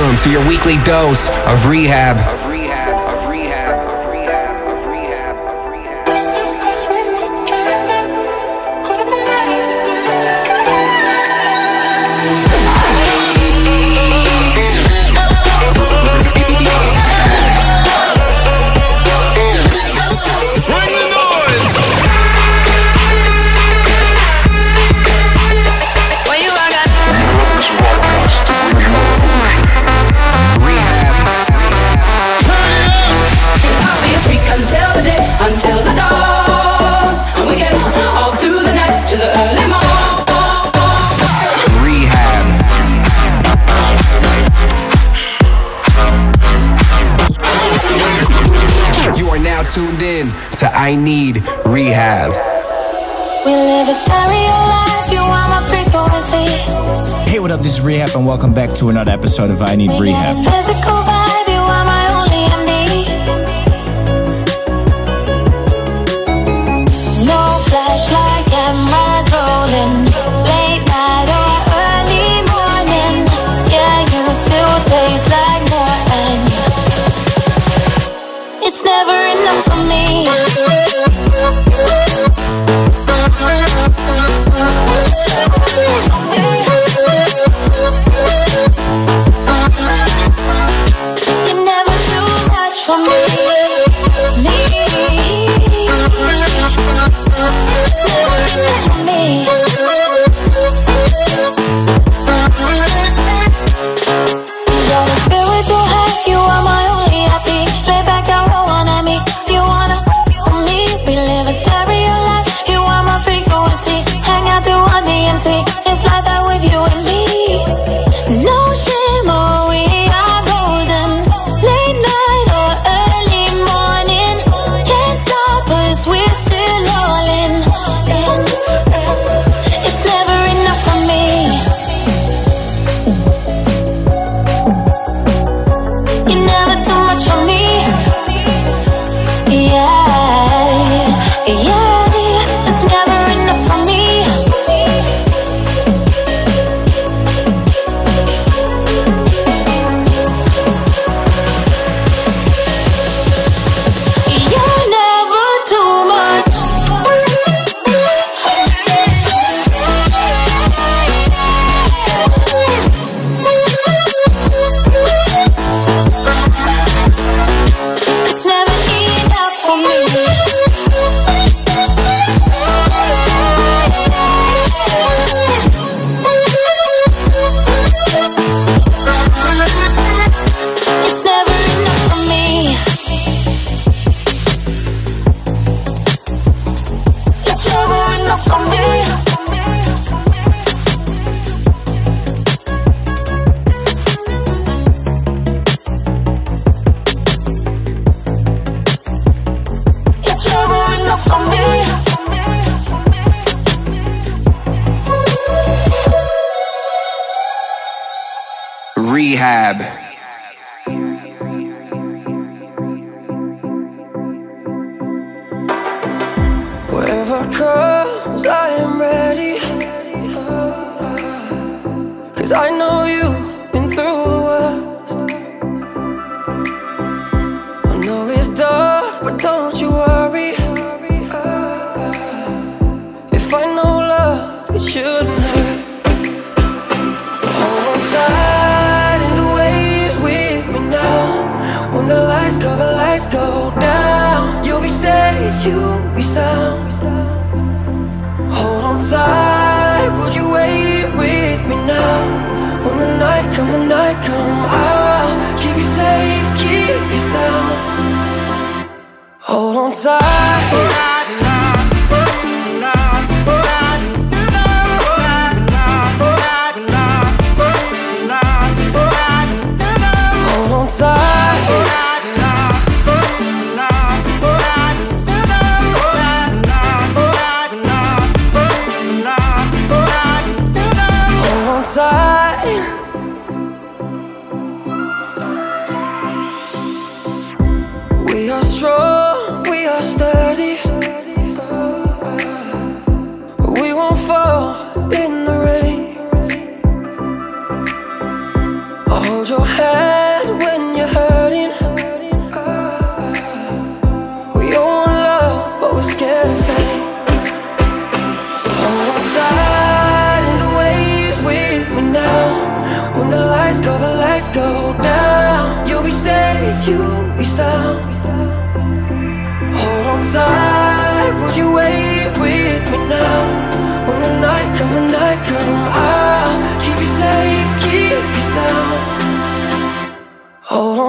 Welcome to your weekly dose of rehab. I Need Rehab. We live a stereo life, you are my frequency. Hey, what up? This is Rehab, and welcome back to another episode of I Need we Rehab.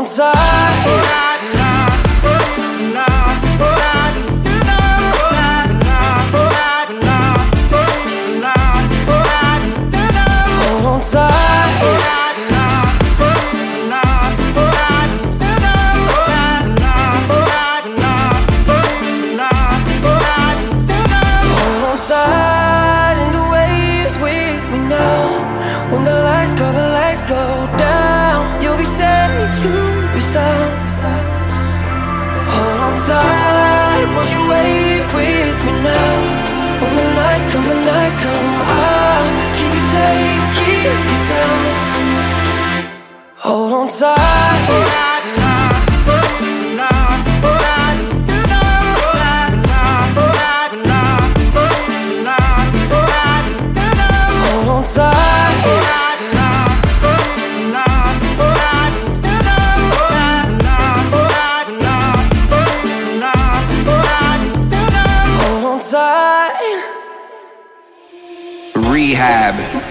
don't side? You wait? rehab.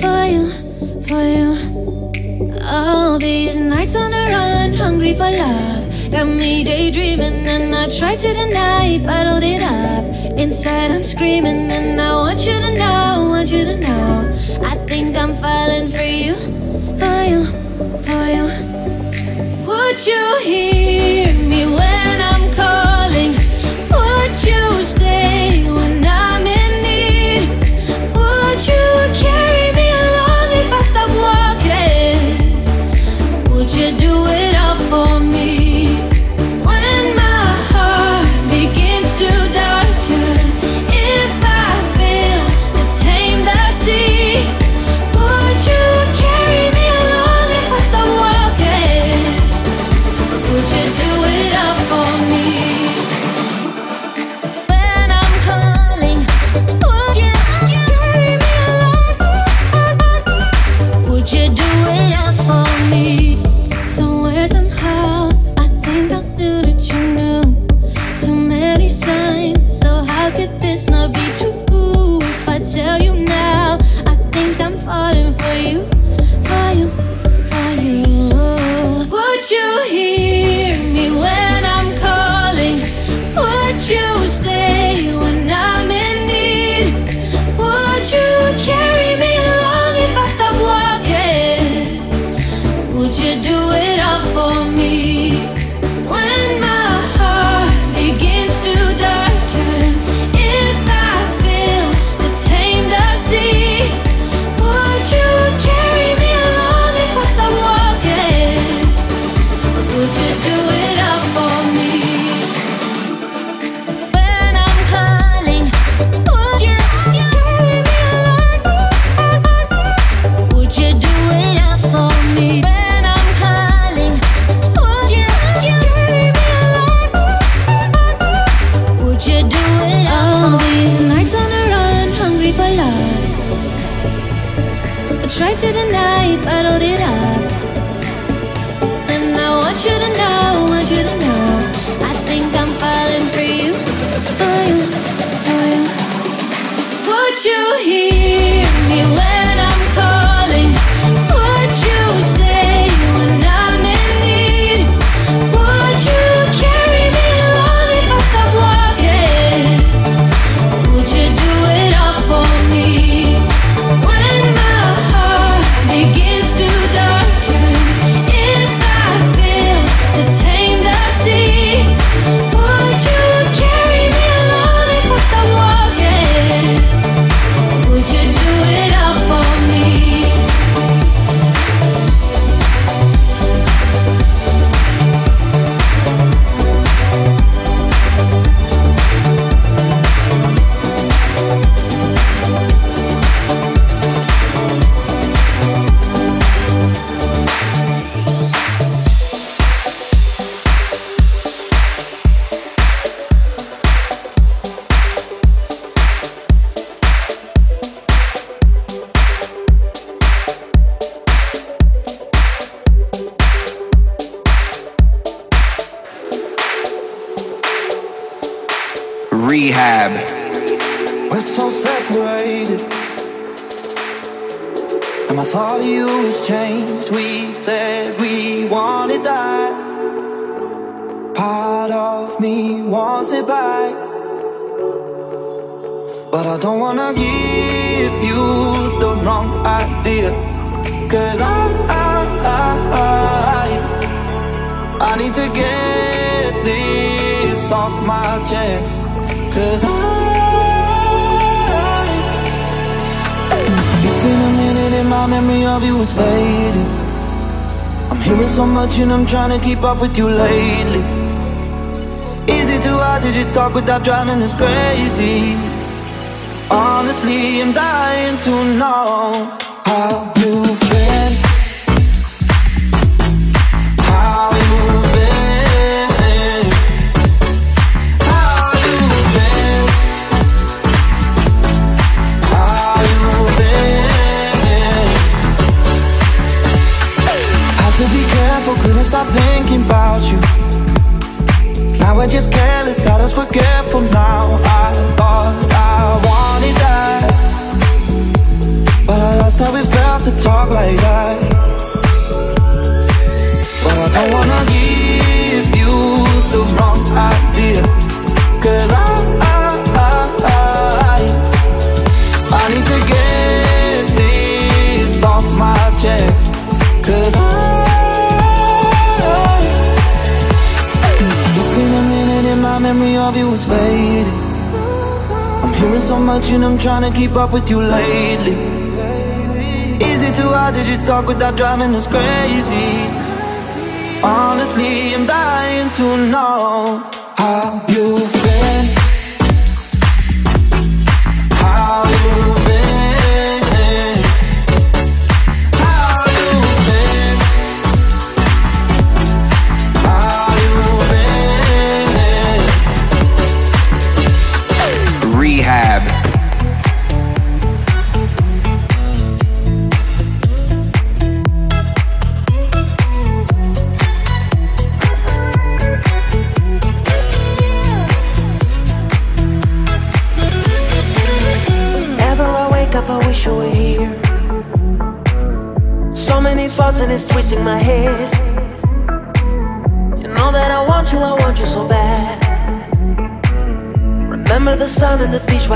for you, for you. All these nights on the run, hungry for love. Got me daydreaming and I tried to deny, bottled it up. Inside I'm screaming and I want you to know, want you to know. I think I'm falling for you, for you, for you. Would you hear? trying to keep up with you lately. Easy to how did you talk without driving us crazy? Honestly, I'm dying to know how you feel. stop thinking about you. Now we're just careless, got us forgetful now. I thought I wanted that. But I lost how we felt to talk like that. But I don't wanna give you the wrong idea. Cause I, I, I, I, I need to get this off my chest. Memory of you is fading. I'm hearing so much and I'm trying to keep up with you lately. Is it too hard to just talk without driving us crazy? Honestly, I'm dying to know how you've been.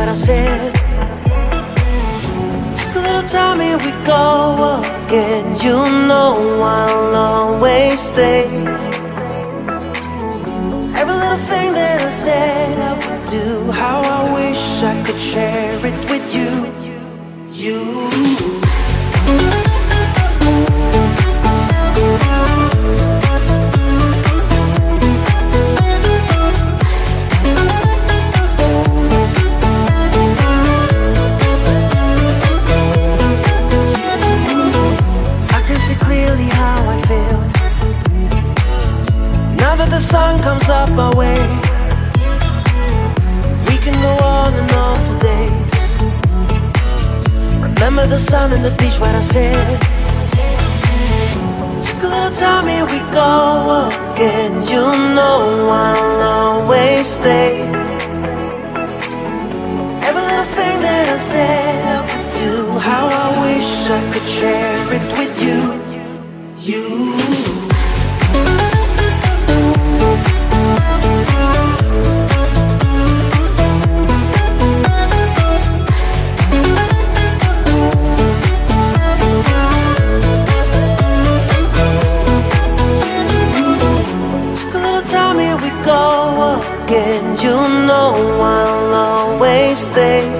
Right? I said. Took a little time, here we go again. You know I'll always stay. Every little thing that I said I would do, how I wish I could share it with you. You. Sun comes up our way, we can go on and on for days. Remember the sun and the beach, what I said. Took a little time, here we go again. You know I'll always stay. Every little thing that I said I could do, how I wish I could share it with you. You. Always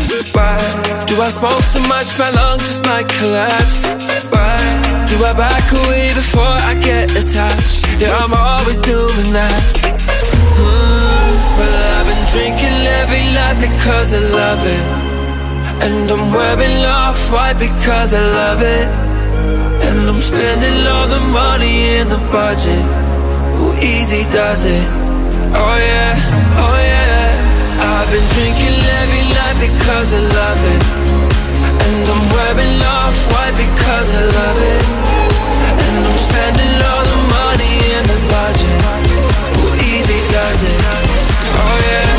Why do I smoke so much my lungs just might collapse? Why do I back away before I get attached? Yeah, I'm always doing that. Mm, well, I've been drinking every night because I love it, and I'm wearing off white because I love it, and I'm spending all the money in the budget. Who easy does it? Oh yeah been drinking every night because I love it. And I'm wearing off white because I love it. And I'm spending all the money in the budget. Well, easy does it, oh yeah.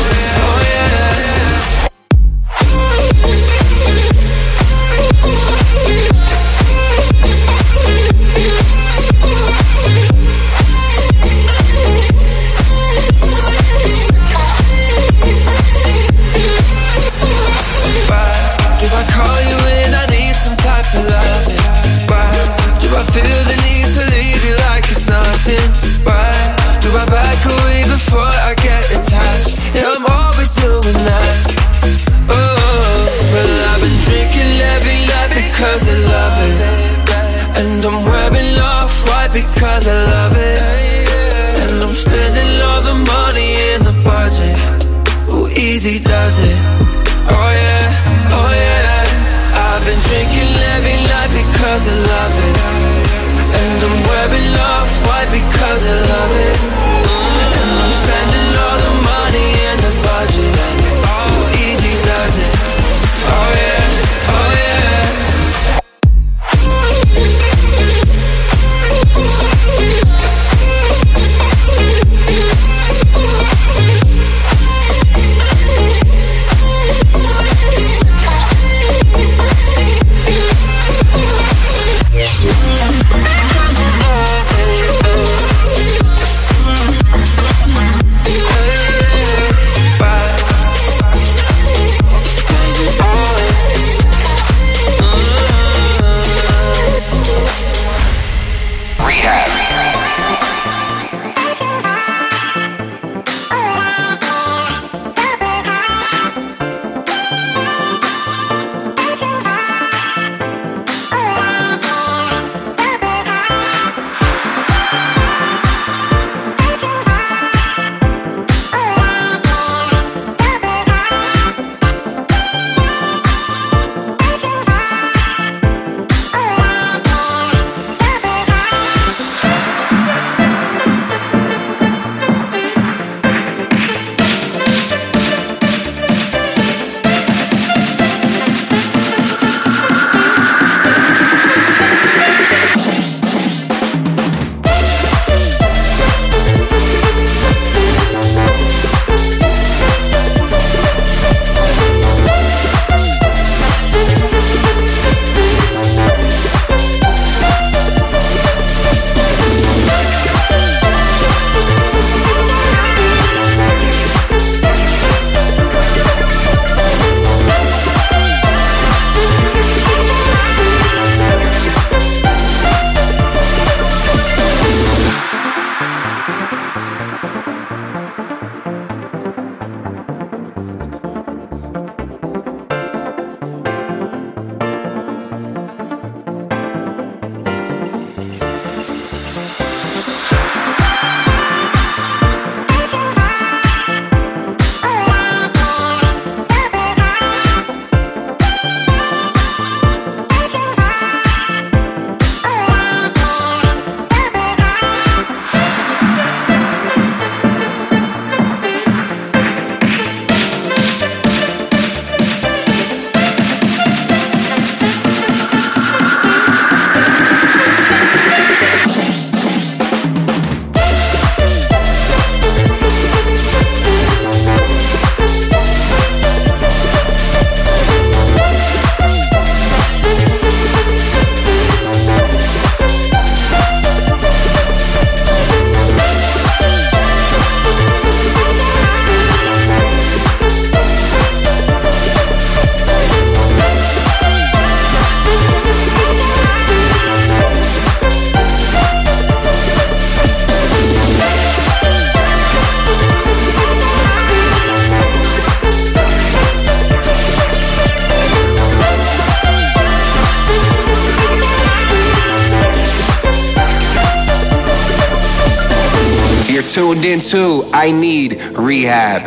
tuned into I Need Rehab.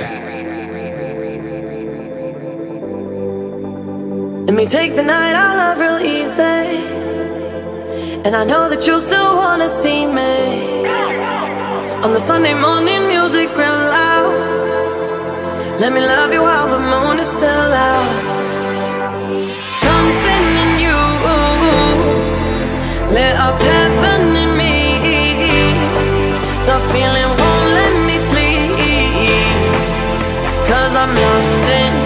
Let me take the night I love real easy. And I know that you still wanna see me. On the Sunday morning music real loud. Let me love you while the moon is still out. Something in you lit up heaven in me. The feeling I'm lost in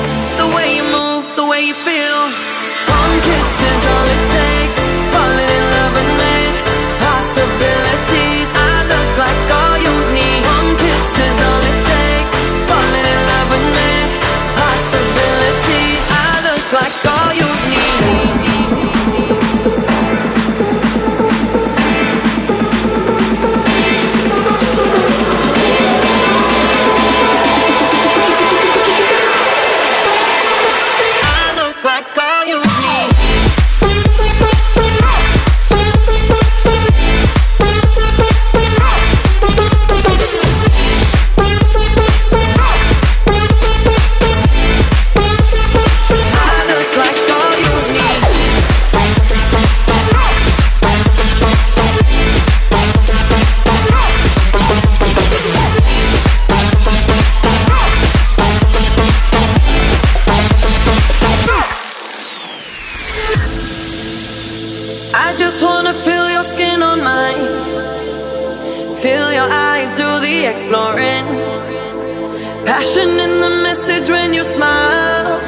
Passion in the message when you smile.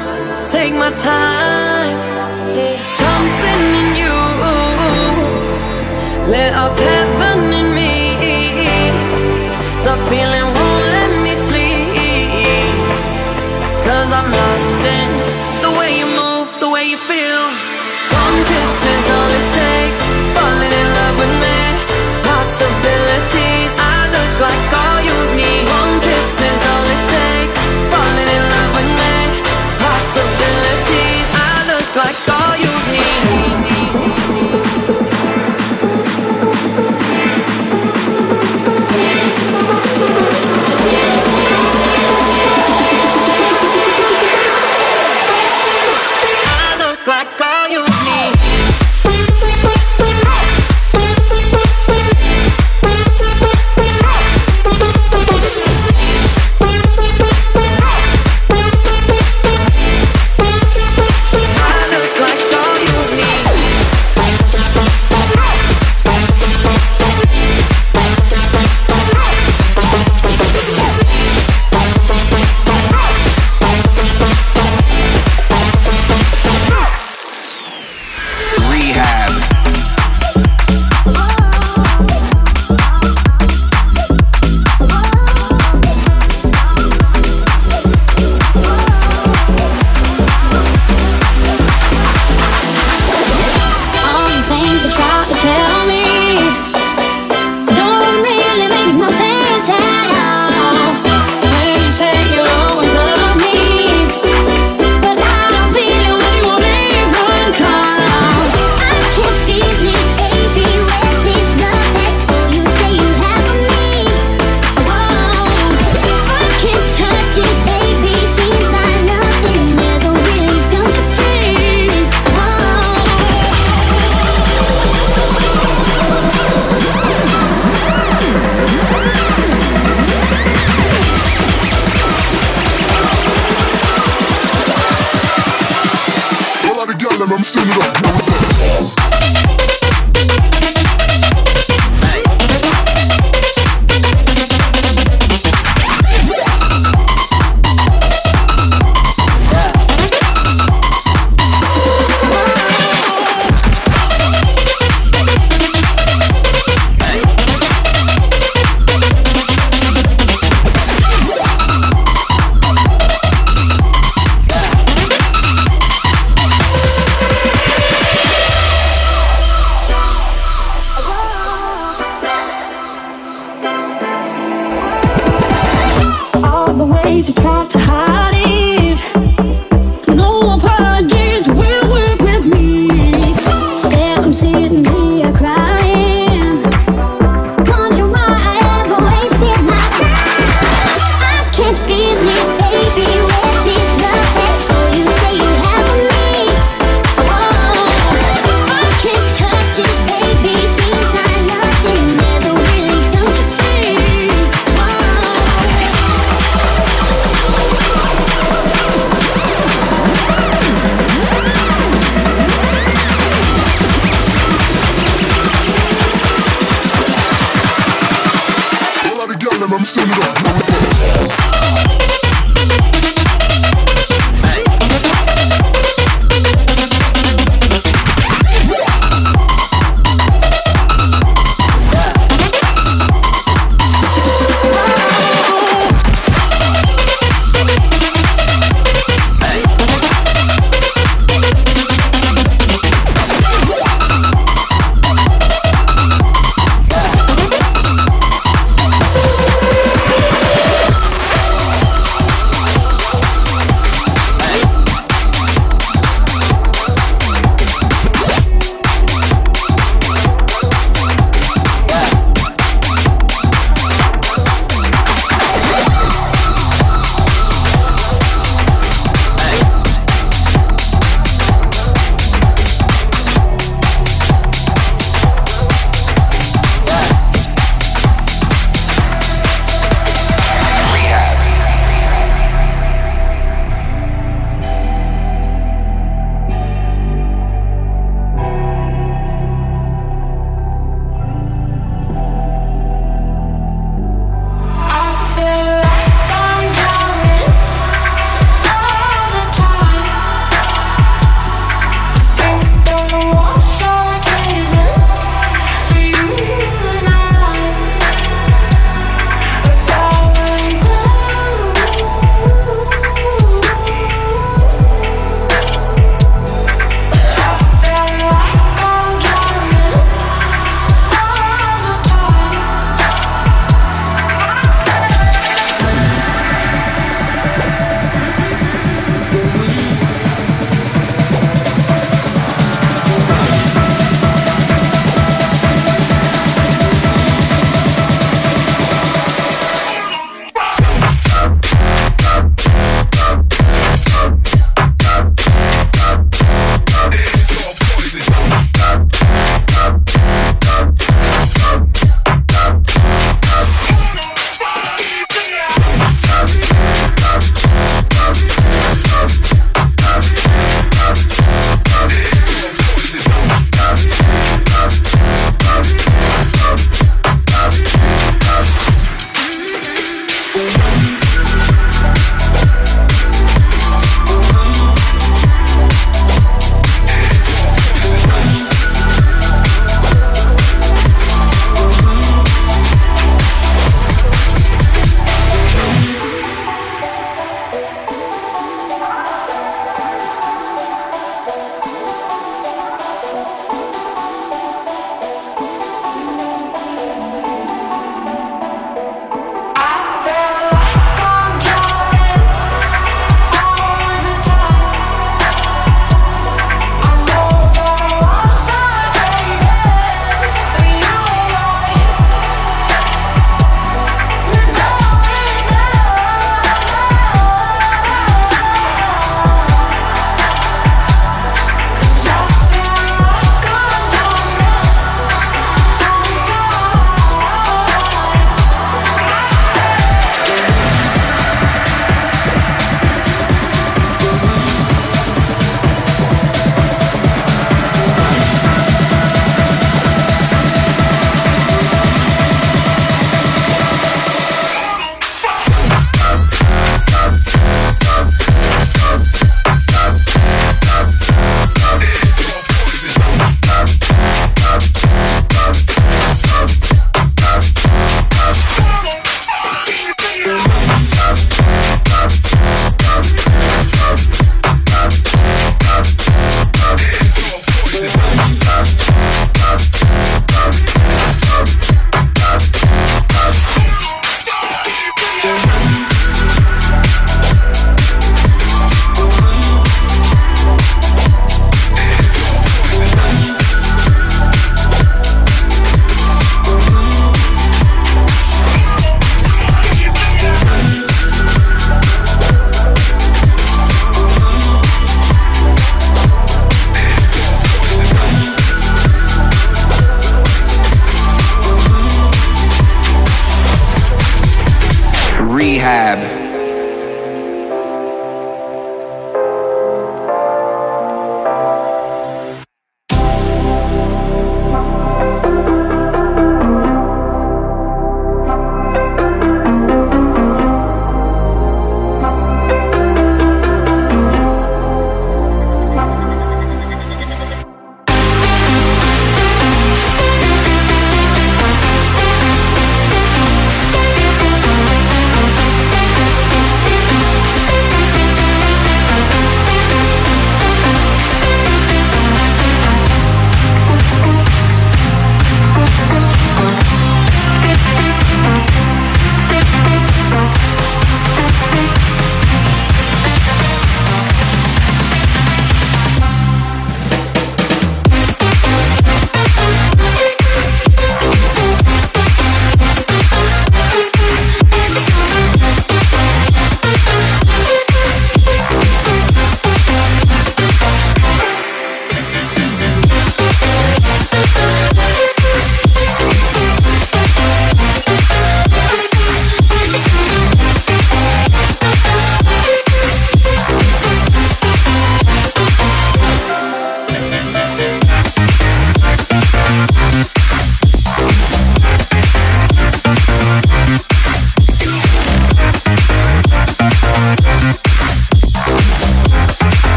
Take my time. Something in you lit up heaven in me. The feeling won't let me sleep. Cause I'm lost.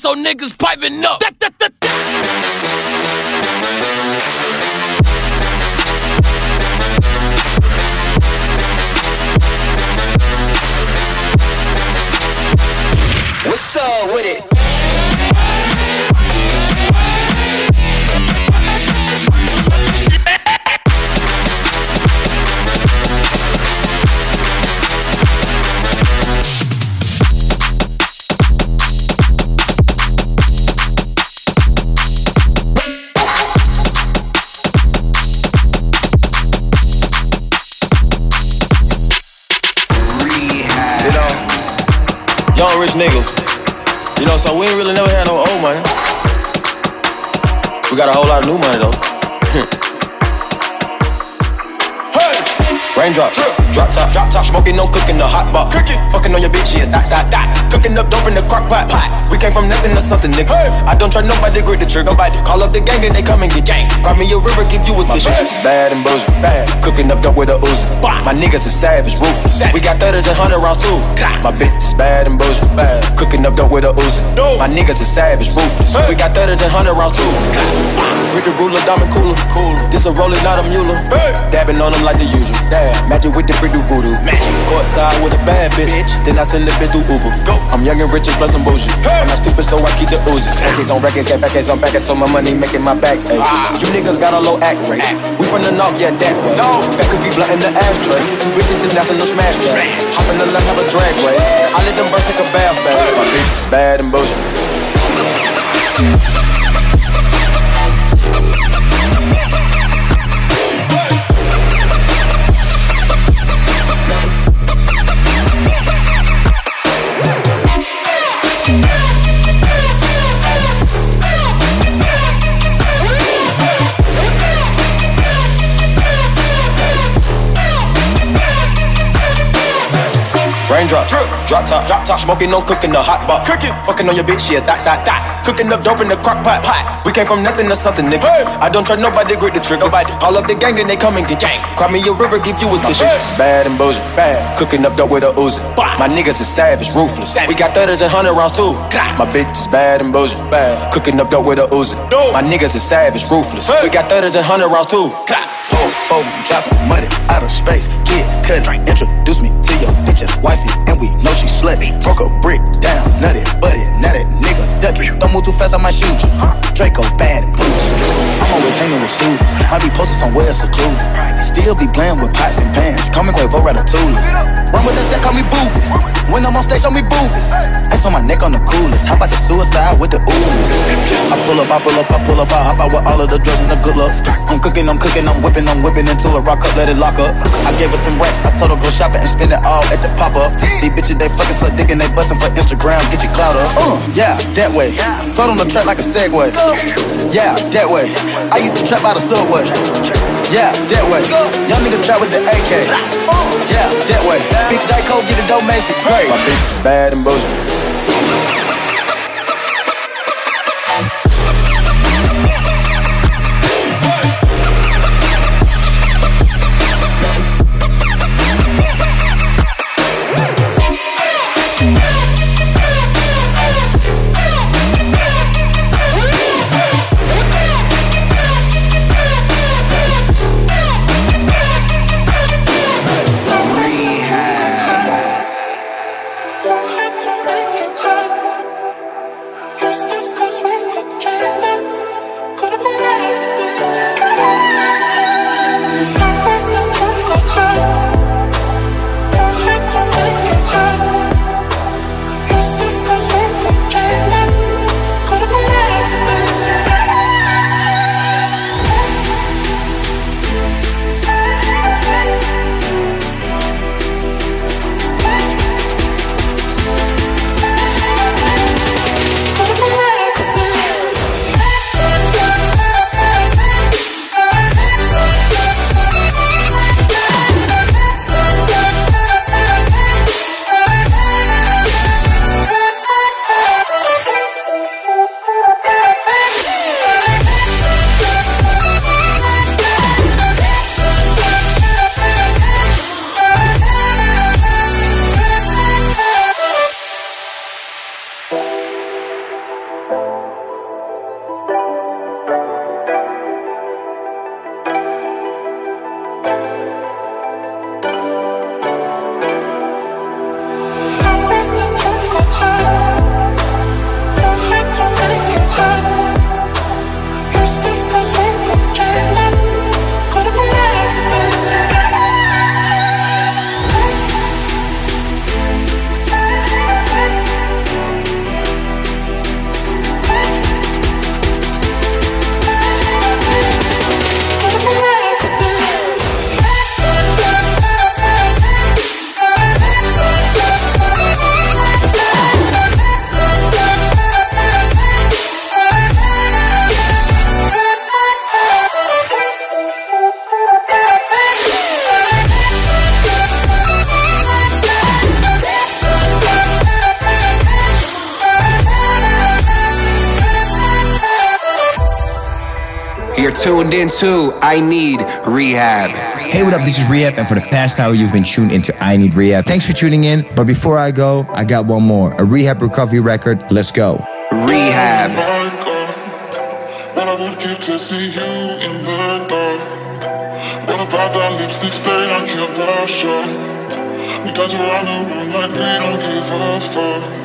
So niggas piping up. What's up with it? Rich niggas. You know, so we ain't really never had no old money. We got a whole lot of new money though. Raindrop, drop top, drop top, smoking, no cooking, the hot pot. Cooking, fucking on your bitch, yeah, that, that, that. Cooking up dope in the crock pot. pot. We came from nothing to something, nigga. I don't try nobody, grip the trigger. Nobody call up the gang and they come and get gang. Grab me a river, give you a tissue. It's bad and bullshit, bad. Cooking up dope with a Uzi. My niggas is savage, ruthless. We got thudders and hundred rounds too. My bitch is bad and bullshit, bad. Cooking up dope with a Uzi. My niggas is savage, ruthless. We got thudders and hundred rounds too. With the ruler, diamond cooler. Cool. This a roller, not a mule. Dabbing on them like the usual. Magic with the brick do voodoo. Courtside with a bad bitch. Then I send the bitch through Uber. Go. I'm young and rich and plus I'm bougie. I'm not stupid, so I keep the Uzi. Records on records, get backers on backers, so my money making my back ache. Ah. You niggas got a low act rate. We from the north, yeah, that way. No. That cookie blunt in the ashtray. Two bitches just national smash that. Hop in the left, have a drag race. I let them birds take a bath bath. My bitch is bad and bullshit. Drop top, drop top, smoking, no cooking, the hot pot. Cooking, fucking on your bitch, yeah, that, that, that. Cooking up dope in the crock pot, pot. We came from nothing to something, nigga. I don't trust nobody, grip the trigger. Nobody call up the gang and they come and get gang. Cry me a river, give you a tissue. It's bad and bullshit, bad. Cooking up dope with a Uzi. My niggas is savage, ruthless. We got thudders and hundred rounds too. My bitch is bad and bullshit, bad. Cooking up dope with a Uzi. My niggas is savage, ruthless. We got thudders and hundred rounds too. Pull, fold, dropping money out of space. Kid, cut, introduce me to your bitch and wifey, and we know she slutty. Broke a brick down, nutty, buddy, now that nigga ducky. Don't move too fast, I might shoot you. Draco bad and bougie. I'm always hanging with shooters. Might be posted somewhere secluded. Still be playing with pots and pans. Call me Quavo Ratatouille. Run with the set, call me boo. When I'm on stage, show me boobies. Ice on my neck on the coolest. How about the suicide with the ooze? I pull up, I pull up, I pull up, I hop out with all of the drugs and the good luck. I'm cooking, I'm cooking, I'm whipping, I'm whipping into a rock up, let it lock up. I gave her 10 racks, I told her go shopping and spend it all at the pop up. These bitches, they fucking suck dick and they bustin' for Instagram, get your clout up. Uh, yeah, that way. Float on the track like a Segway. Yeah, that way. I used to trap by the subway. Yeah, that way. Young nigga trap with the AK. Yeah, that way. Big Dyke get the dope, Macy. My bitch is bad and bullshit. Tuned into I Need Rehab. Hey, what up? This is Rehab, and for the past hour, you've been tuned into I Need Rehab. Thanks for tuning in. But before I go, I got one more a Rehab recovery record. Let's go. Rehab. When I would get to see you in the dark. What about that lipstick stain I can't wash off? We dance around the room like we don't give a fuck.